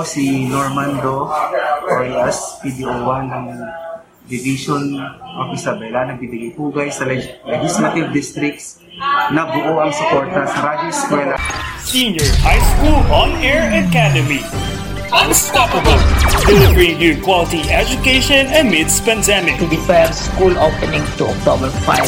ako si Normando Orias, PDO1 ng Division of Isabela. Nagbibigay pugay sa leg- legislative districts na buo ang suporta sa Radyo Eskwela. Senior High School On Air Academy. Unstoppable! Delivering you quality education amidst pandemic. to declare school opening to October 5.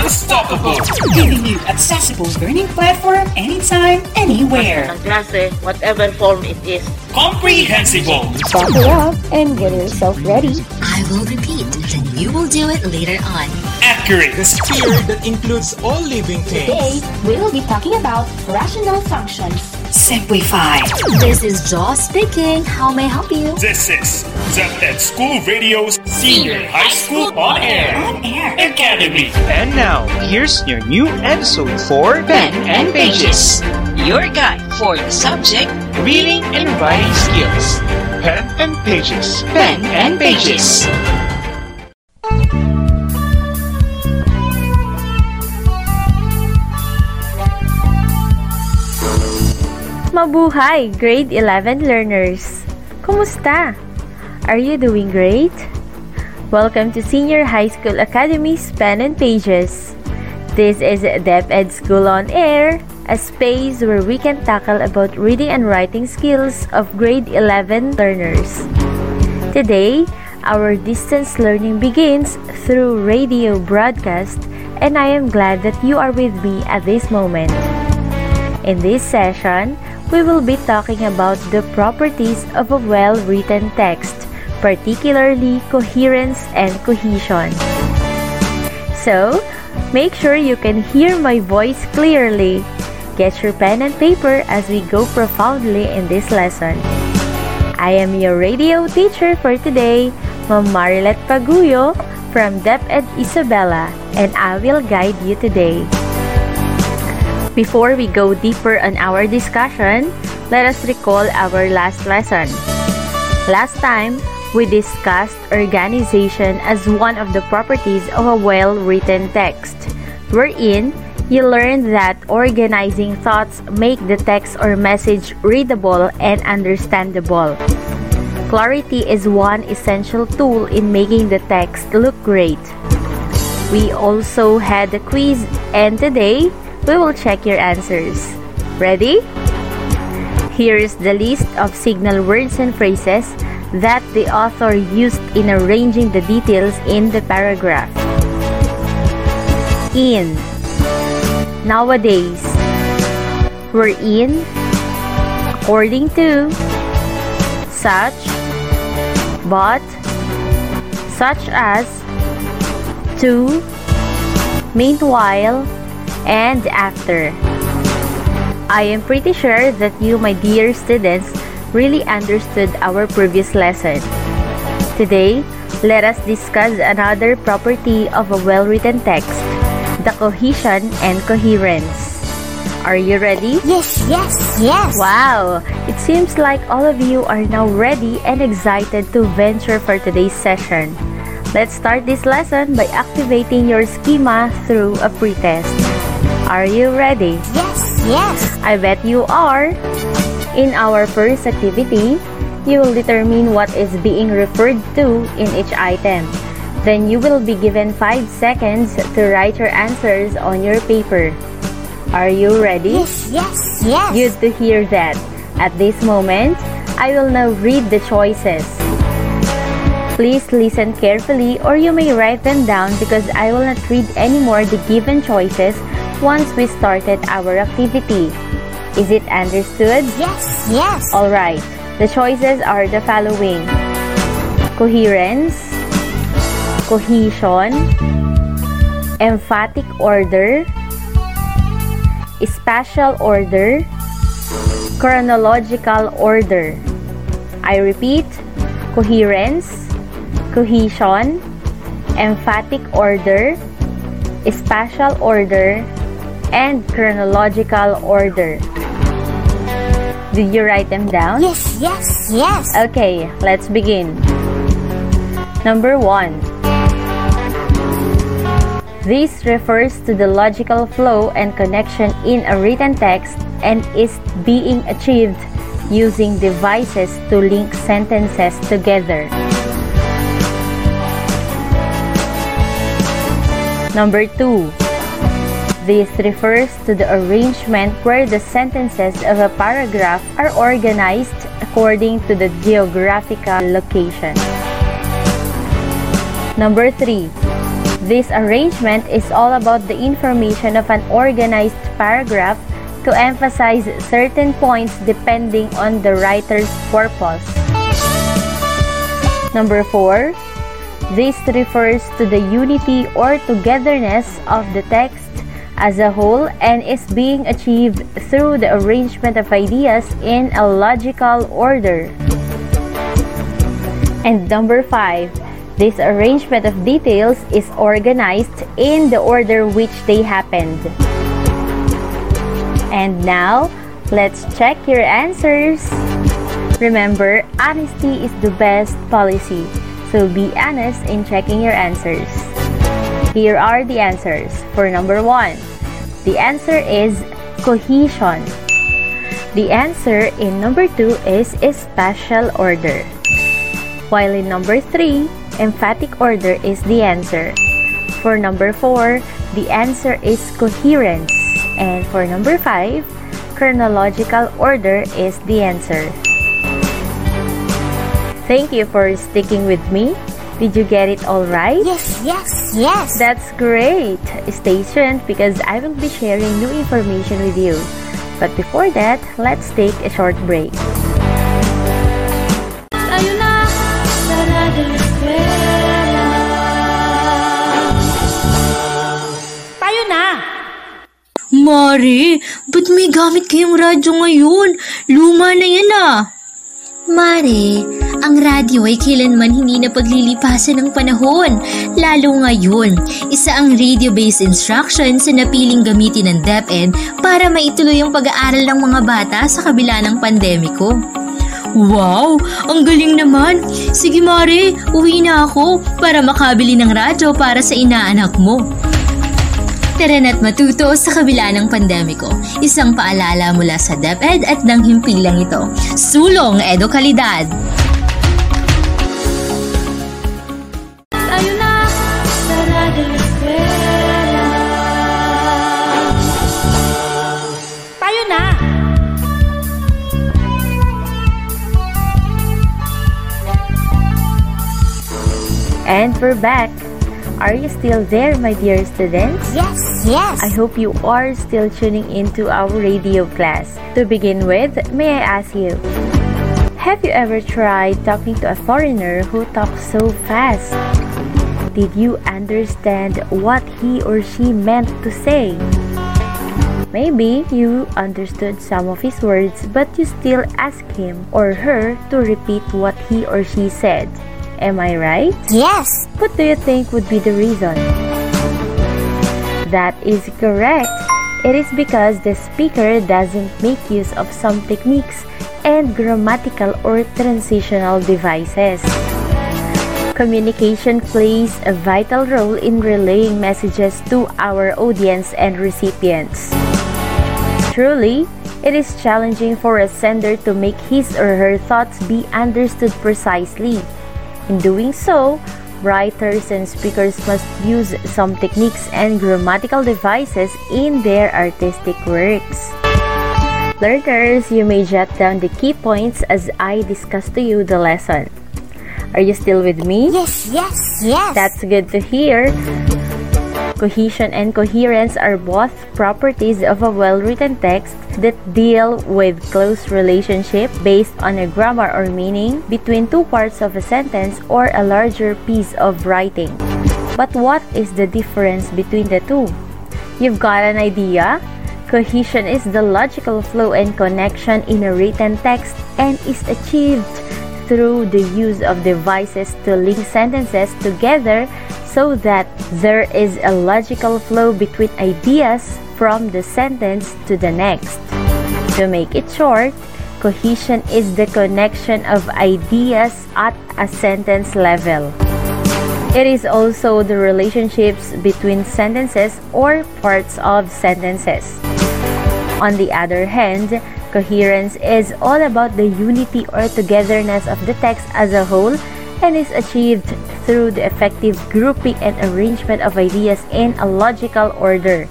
Unstoppable! giving you accessible learning platform anytime, anywhere. ng klase, whatever form it is. Comprehensible! Buckle up and get yourself ready. I will repeat, then you will do it later on. Accurate! The sphere that includes all living things. Today, we will be talking about rational functions. Simplify. This is Jaw speaking. How may I help you? This is ZED School Radio's Senior High School On Air On Air. Academy. And now, here's your new episode for Pen and Pages. Your guide for the subject Reading and Writing Skills. Pen and Pages. Pen and Pages. Mabuhay, grade 11 learners! Kumusta? Are you doing great? Welcome to Senior High School Academy's Pen and Pages. This is DepEd School on Air, a space where we can tackle about reading and writing skills of grade 11 learners. Today, our distance learning begins through radio broadcast, and I am glad that you are with me at this moment. In this session, we will be talking about the properties of a well written text, particularly coherence and cohesion. So, make sure you can hear my voice clearly. Get your pen and paper as we go profoundly in this lesson. I am your radio teacher for today, Ma'am Marilet Paguyo from DepEd Isabela, and I will guide you today. Before we go deeper on our discussion, let us recall our last lesson. Last time, we discussed organization as one of the properties of a well written text, wherein you learned that organizing thoughts make the text or message readable and understandable. Clarity is one essential tool in making the text look great. We also had a quiz, and today we will check your answers. Ready? Here is the list of signal words and phrases that the author used in arranging the details in the paragraph. In. Nowadays. We're in. According to. Such. But. Such as. To. Meanwhile and after. I am pretty sure that you, my dear students, really understood our previous lesson. Today, let us discuss another property of a well written text the cohesion and coherence. Are you ready? Yes, yes, yes. Wow! It seems like all of you are now ready and excited to venture for today's session. Let's start this lesson by activating your schema through a pretest. Are you ready? Yes, yes. I bet you are. In our first activity, you will determine what is being referred to in each item. Then you will be given 5 seconds to write your answers on your paper. Are you ready? Yes, yes, yes. Good to hear that. At this moment, I will now read the choices. Please listen carefully or you may write them down because I will not read anymore the given choices once we started our activity. Is it understood? Yes, yes. Alright, the choices are the following. Coherence, cohesion, emphatic order, spatial order, chronological order. I repeat. Coherence, cohesion, emphatic order, spatial order, and chronological order. Did you write them down? Yes, yes, yes. Okay, let's begin. Number one. This refers to the logical flow and connection in a written text and is being achieved using devices to link sentences together. Number 2. This refers to the arrangement where the sentences of a paragraph are organized according to the geographical location. Number 3. This arrangement is all about the information of an organized paragraph to emphasize certain points depending on the writer's purpose. Number 4. This refers to the unity or togetherness of the text as a whole and is being achieved through the arrangement of ideas in a logical order. And number 5. This arrangement of details is organized in the order which they happened. And now, let's check your answers. Remember, honesty is the best policy. So be honest in checking your answers. Here are the answers. For number one, the answer is cohesion. The answer in number two is spatial order. While in number three, emphatic order is the answer. For number four, the answer is coherence. And for number five, chronological order is the answer. Thank you for sticking with me. Did you get it all right? Yes, yes, yes. That's great. Stay tuned because I will be sharing new information with you. But before that, let's take a short break. Tayo na! Mari, ba't may gamit kayong radyo ngayon? Luma na yan ah. Mare, ang radyo ay kailanman hindi na paglilipasan ng panahon. Lalo ngayon, isa ang radio-based instruction sa napiling gamitin ng DepEd para maituloy ang pag-aaral ng mga bata sa kabila ng pandemiko. Wow! Ang galing naman! Sige Mare, uwi na ako para makabili ng radyo para sa inaanak mo. Tara na't matuto sa kabila ng pandemiko. Isang paalala mula sa DepEd at ng himpilang ito. Sulong Edukalidad! And we're back. Are you still there, my dear students? Yes, yes. I hope you are still tuning into our radio class. To begin with, may I ask you, have you ever tried talking to a foreigner who talks so fast? Did you understand what he or she meant to say? Maybe you understood some of his words, but you still ask him or her to repeat what he or she said. Am I right? Yes. What do you think would be the reason? That is correct. It is because the speaker doesn't make use of some techniques and grammatical or transitional devices. Communication plays a vital role in relaying messages to our audience and recipients. Truly, it is challenging for a sender to make his or her thoughts be understood precisely. In doing so, writers and speakers must use some techniques and grammatical devices in their artistic works. Learners, you may jot down the key points as I discuss to you the lesson. Are you still with me? Yes, yes, yes. That's good to hear. Cohesion and coherence are both properties of a well-written text that deal with close relationship based on a grammar or meaning between two parts of a sentence or a larger piece of writing. But what is the difference between the two? You've got an idea? Cohesion is the logical flow and connection in a written text and is achieved through the use of devices to link sentences together so that there is a logical flow between ideas from the sentence to the next. To make it short, cohesion is the connection of ideas at a sentence level. It is also the relationships between sentences or parts of sentences. On the other hand, Coherence is all about the unity or togetherness of the text as a whole and is achieved through the effective grouping and arrangement of ideas in a logical order.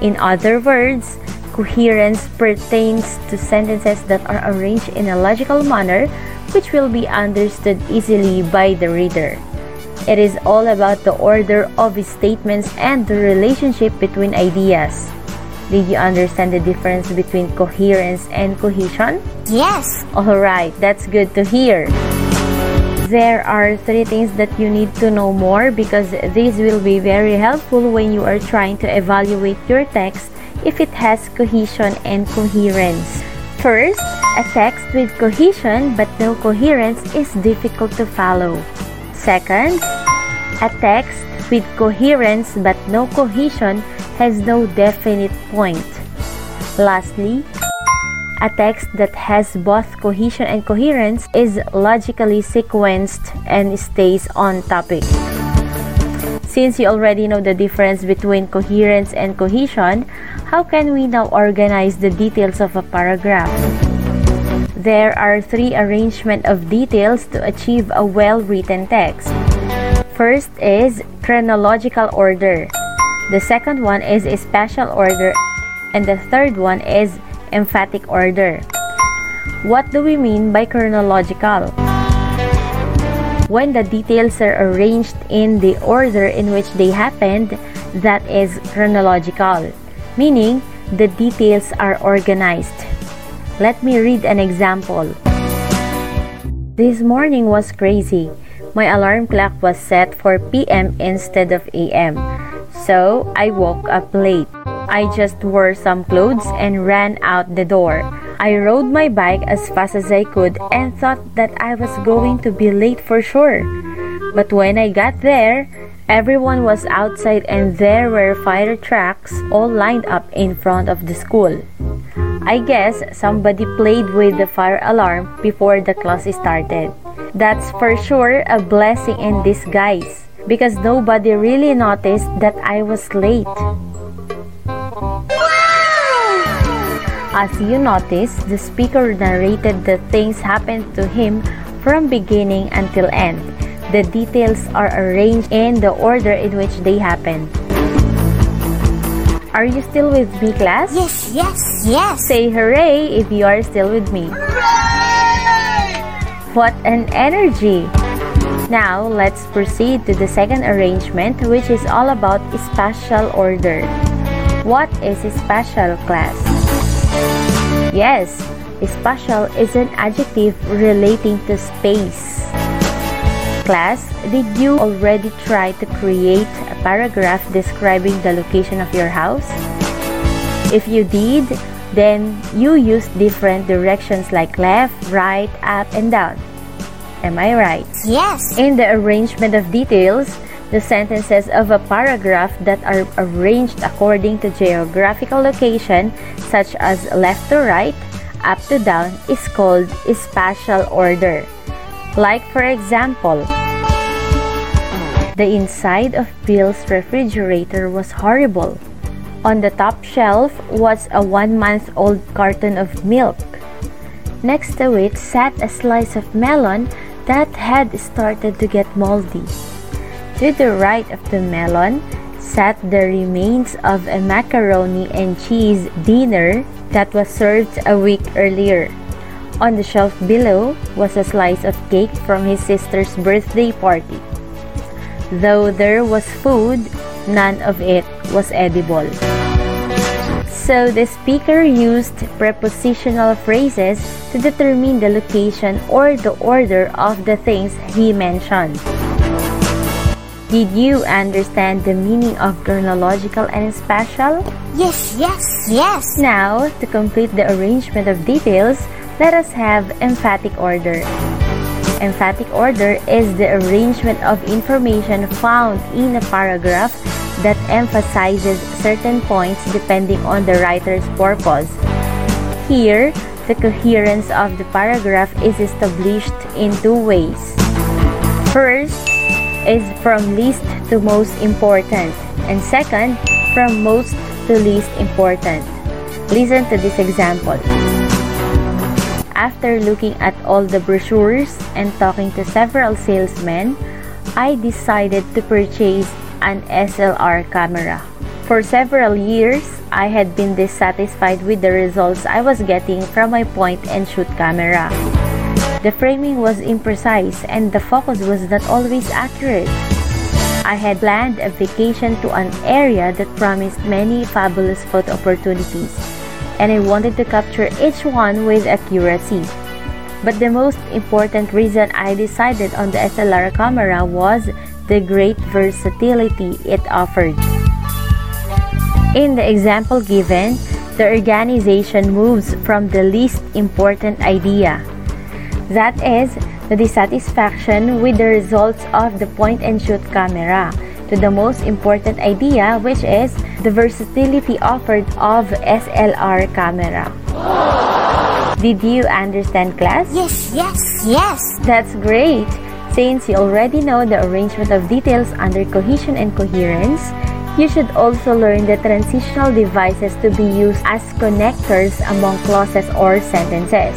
In other words, coherence pertains to sentences that are arranged in a logical manner which will be understood easily by the reader. It is all about the order of statements and the relationship between ideas. Did you understand the difference between coherence and cohesion? Yes. Alright, that's good to hear. There are three things that you need to know more because these will be very helpful when you are trying to evaluate your text if it has cohesion and coherence. First, a text with cohesion but no coherence is difficult to follow. Second, a text with coherence but no cohesion has no definite point. Lastly, a text that has both cohesion and coherence is logically sequenced and stays on topic. Since you already know the difference between coherence and cohesion, how can we now organize the details of a paragraph? There are three arrangement of details to achieve a well-written text. First is chronological order. The second one is spatial order and the third one is emphatic order. What do we mean by chronological? When the details are arranged in the order in which they happened, that is chronological, meaning the details are organized. Let me read an example. This morning was crazy. My alarm clock was set for PM instead of AM so I woke up late. I just wore some clothes and ran out the door. I rode my bike as fast as I could and thought that I was going to be late for sure. But when I got there, everyone was outside and there were fire trucks all lined up in front of the school. I guess somebody played with the fire alarm before the class started. That's for sure a blessing in disguise because nobody really noticed that I was late. As you notice, the speaker narrated the things happened to him from beginning until end. The details are arranged in the order in which they happened. Are you still with me, class? Yes, yes, yes. Say hooray if you are still with me. Hooray! What an energy! Now, let's proceed to the second arrangement which is all about spatial order. What is spatial class? Yes, spatial is an adjective relating to space. Class, did you already try to create a paragraph describing the location of your house? If you did, then you use different directions like left, right, up, and down. Am I right? Yes. In the arrangement of details, the sentences of a paragraph that are arranged according to geographical location, such as left to right, up to down, is called spatial order. Like, for example, the inside of Bill's refrigerator was horrible. On the top shelf was a one month old carton of milk. Next to it sat a slice of melon that had started to get moldy. To the right of the melon sat the remains of a macaroni and cheese dinner that was served a week earlier. On the shelf below was a slice of cake from his sister's birthday party. Though there was food, none of it was edible. So the speaker used prepositional phrases to determine the location or the order of the things he mentioned. Did you understand the meaning of chronological and spatial? Yes, yes, yes. Now, to complete the arrangement of details, let us have emphatic order. Emphatic order is the arrangement of information found in a paragraph that emphasizes certain points depending on the writer's purpose. Here, the coherence of the paragraph is established in two ways. First is from least to most important, and second, from most to least important. Listen to this example. After looking at all the brochures and talking to several salesmen, I decided to purchase an SLR camera. For several years, I had been dissatisfied with the results I was getting from my point and shoot camera. The framing was imprecise and the focus was not always accurate. I had planned a vacation to an area that promised many fabulous photo opportunities, and I wanted to capture each one with accuracy. But the most important reason I decided on the SLR camera was the great versatility it offered. In the example given, the organization moves from the least important idea, that is, the dissatisfaction with the results of the point and shoot camera, to the most important idea, which is the versatility offered of SLR camera. Did you understand, class? Yes, yes, yes. That's great! Since you already know the arrangement of details under cohesion and coherence, you should also learn the transitional devices to be used as connectors among clauses or sentences.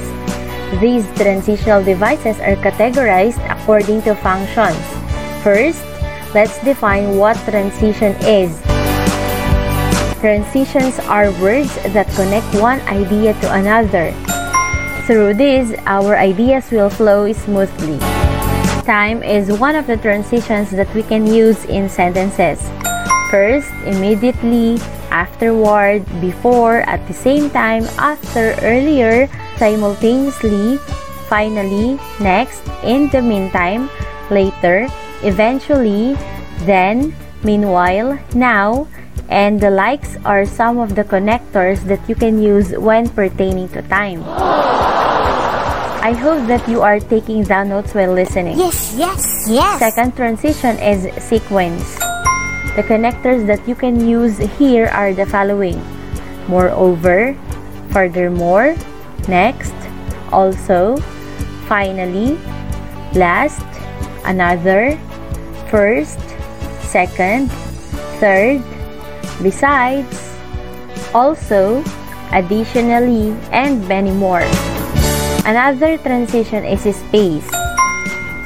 These transitional devices are categorized according to functions. First, let's define what transition is. Transitions are words that connect one idea to another. Through this, our ideas will flow smoothly. Time is one of the transitions that we can use in sentences. First, immediately, afterward, before, at the same time, after, earlier, simultaneously, finally, next, in the meantime, later, eventually, then, meanwhile, now, and the likes are some of the connectors that you can use when pertaining to time. I hope that you are taking down notes while listening. Yes, yes, yes. Second transition is sequence. The connectors that you can use here are the following. Moreover, furthermore, next, also, finally, last, another, first, second, third, besides, also, additionally, and many more. Another transition is space.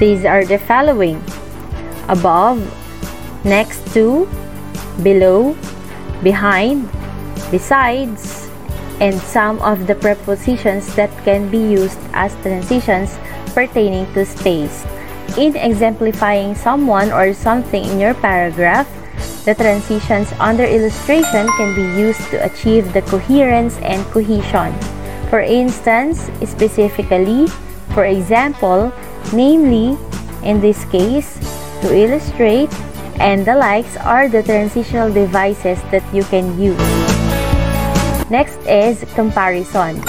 These are the following above, next to, below, behind, besides, and some of the prepositions that can be used as transitions pertaining to space. In exemplifying someone or something in your paragraph, the transitions under illustration can be used to achieve the coherence and cohesion. For instance, specifically, for example, namely, in this case, to illustrate, and the likes are the transitional devices that you can use. Next is comparison.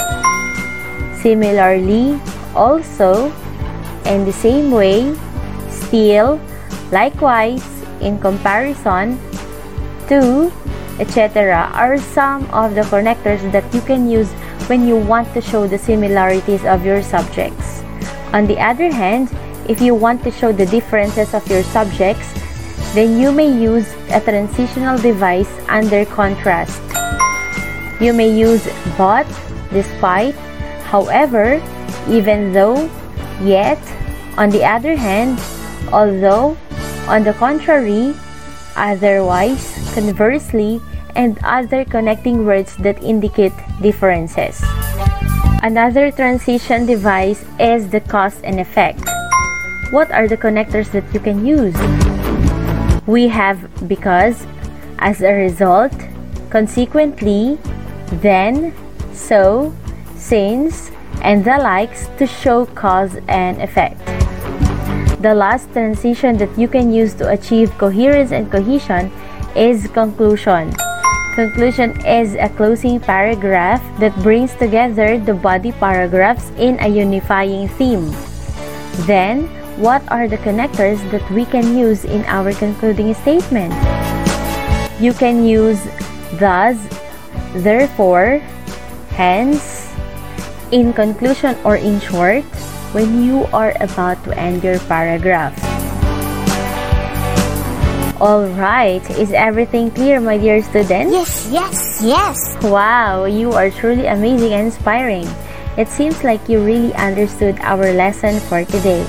Similarly, also, in the same way, still, likewise, in comparison, to, etc. are some of the connectors that you can use when you want to show the similarities of your subjects. On the other hand, if you want to show the differences of your subjects, then you may use a transitional device under contrast. You may use but, despite, however, even though, yet, on the other hand, although, on the contrary, otherwise, conversely, and other connecting words that indicate differences. Another transition device is the cause and effect. What are the connectors that you can use? We have because, as a result, consequently, then, so, since, and the likes to show cause and effect. The last transition that you can use to achieve coherence and cohesion is conclusion. Conclusion is a closing paragraph that brings together the body paragraphs in a unifying theme. Then, what are the connectors that we can use in our concluding statement? You can use thus, therefore, hence, in conclusion or in short, when you are about to end your paragraph. Alright, is everything clear, my dear students? Yes, yes, yes. Wow, you are truly amazing and inspiring. It seems like you really understood our lesson for today.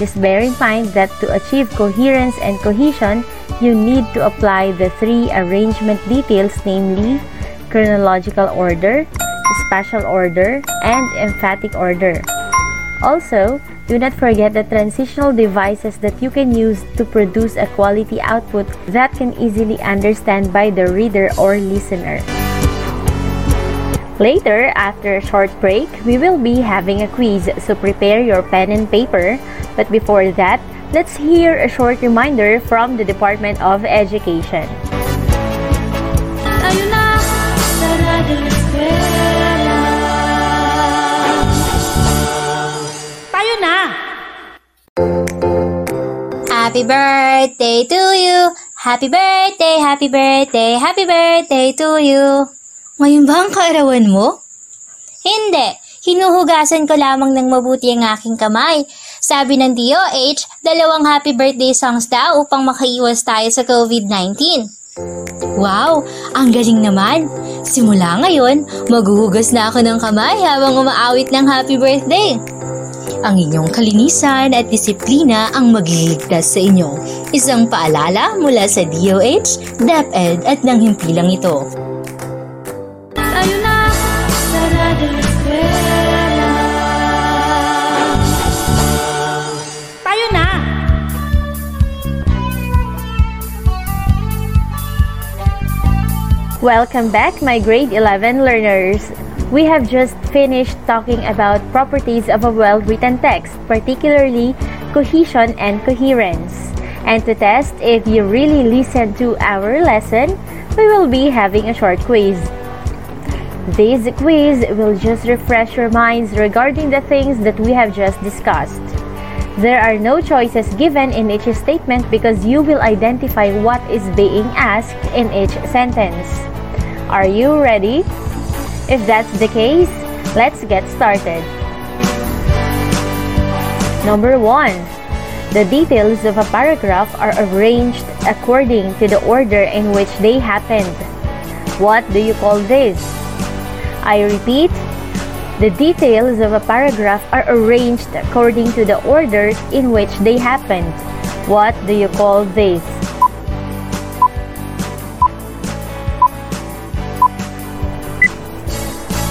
Just bear in mind that to achieve coherence and cohesion, you need to apply the three arrangement details, namely chronological order, spatial order, and emphatic order. Also, do not forget the transitional devices that you can use to produce a quality output that can easily understand by the reader or listener. Later, after a short break, we will be having a quiz, so prepare your pen and paper. But before that, let's hear a short reminder from the Department of Education. Happy birthday to you! Happy birthday, happy birthday, happy birthday to you! Ngayon ba ang kaarawan mo? Hindi. Hinuhugasan ko lamang ng mabuti ang aking kamay. Sabi ng DOH, dalawang happy birthday songs daw upang makaiwas tayo sa COVID-19. Wow! Ang galing naman! Simula ngayon, maghuhugas na ako ng kamay habang umaawit ng happy birthday. Ang inyong kalinisan at disiplina ang magliligtas sa inyo. Isang paalala mula sa DOH, DepEd at ng himpilang ito. Tayo na Eskwela. Tayo na! Welcome back, my grade 11 learners. We have just finished talking about properties of a well-written text, particularly cohesion and coherence. And to test if you really listened to our lesson, we will be having a short quiz. This quiz will just refresh your minds regarding the things that we have just discussed. There are no choices given in each statement because you will identify what is being asked in each sentence. Are you ready? If that's the case, let's get started. Number 1. The details of a paragraph are arranged according to the order in which they happened. What do you call this? I repeat, the details of a paragraph are arranged according to the order in which they happened. What do you call this?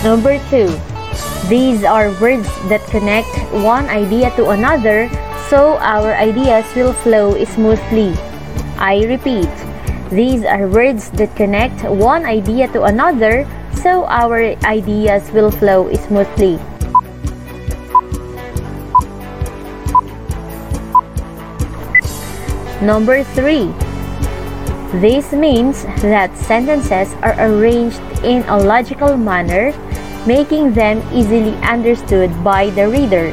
Number 2. These are words that connect one idea to another so our ideas will flow smoothly. I repeat, these are words that connect one idea to another so our ideas will flow smoothly. Number 3. This means that sentences are arranged in a logical manner, making them easily understood by the reader.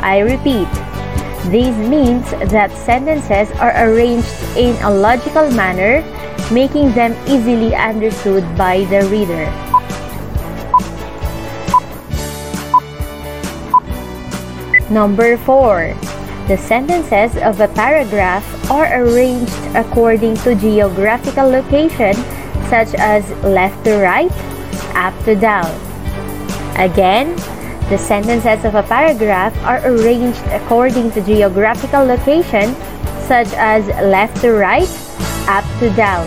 I repeat, this means that sentences are arranged in a logical manner, making them easily understood by the reader. Number 4. The sentences of a paragraph are arranged according to geographical location such as left to right, up to down. Again, the sentences of a paragraph are arranged according to geographical location such as left to right, up to down.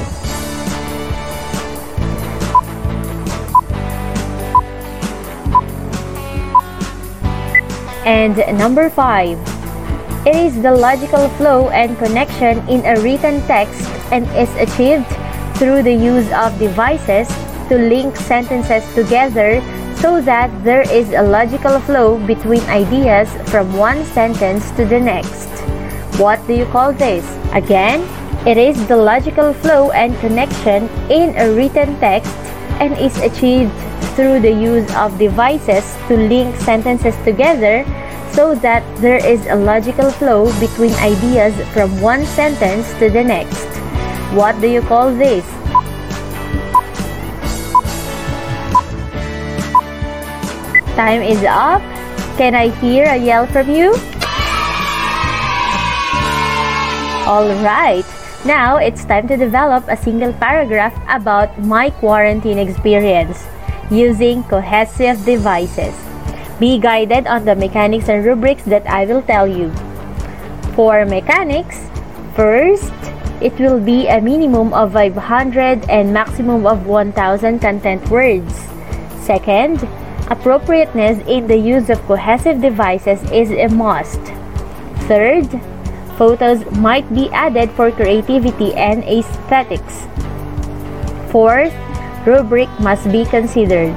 And number 5. It is the logical flow and connection in a written text and is achieved through the use of devices to link sentences together so that there is a logical flow between ideas from one sentence to the next. What do you call this? Again, it is the logical flow and connection in a written text and is achieved through the use of devices to link sentences together so that there is a logical flow between ideas from one sentence to the next. What do you call this? Time is up. Can I hear a yell from you? Alright, Now, it's time to develop a single paragraph about my quarantine experience using cohesive devices. Be guided on the mechanics and rubrics that I will tell you. For mechanics, first, it will be a minimum of 500 and maximum of 1000 content words. Second, appropriateness in the use of cohesive devices is a must. Third, Photos might be added for creativity and aesthetics. Fourth, rubric must be considered.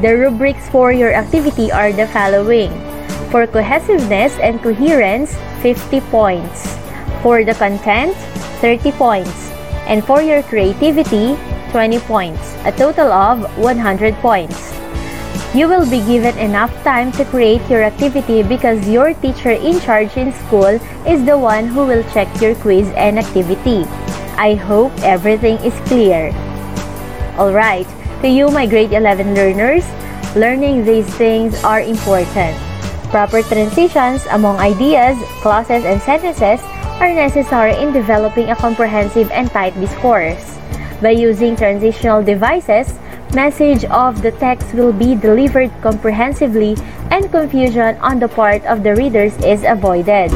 The rubrics for your activity are the following. For cohesiveness and coherence, 50 points. For the content, 30 points. And for your creativity, 20 points, a total of 100 points. You will be given enough time to create your activity because your teacher in charge in school is the one who will check your quiz and activity. I hope everything is clear. Alright, to you my grade 11 learners, learning these things are important. Proper transitions among ideas, clauses, and sentences are necessary in developing a comprehensive and tight discourse. By using transitional devices, message of the text will be delivered comprehensively and confusion on the part of the readers is avoided.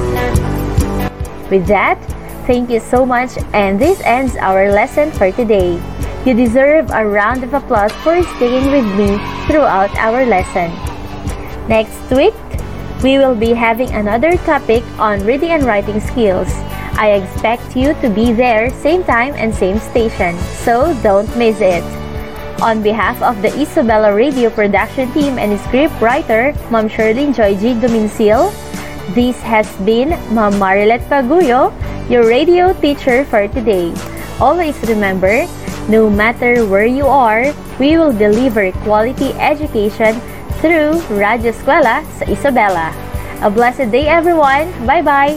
With that, thank you so much and this ends our lesson for today. You deserve a round of applause for staying with me throughout our lesson. Next week, we will be having another topic on reading and writing skills. I expect you to be there same time and same station, so don't miss it. On behalf of the Isabela Radio production team and script writer, Ma'am Shirley Joy G. Domincil, this has been Ma'am Marilet Paguyo, your radio teacher for today. Always remember, no matter where you are, we will deliver quality education through Radio Eskwela sa Isabela. A blessed day everyone! Bye-bye!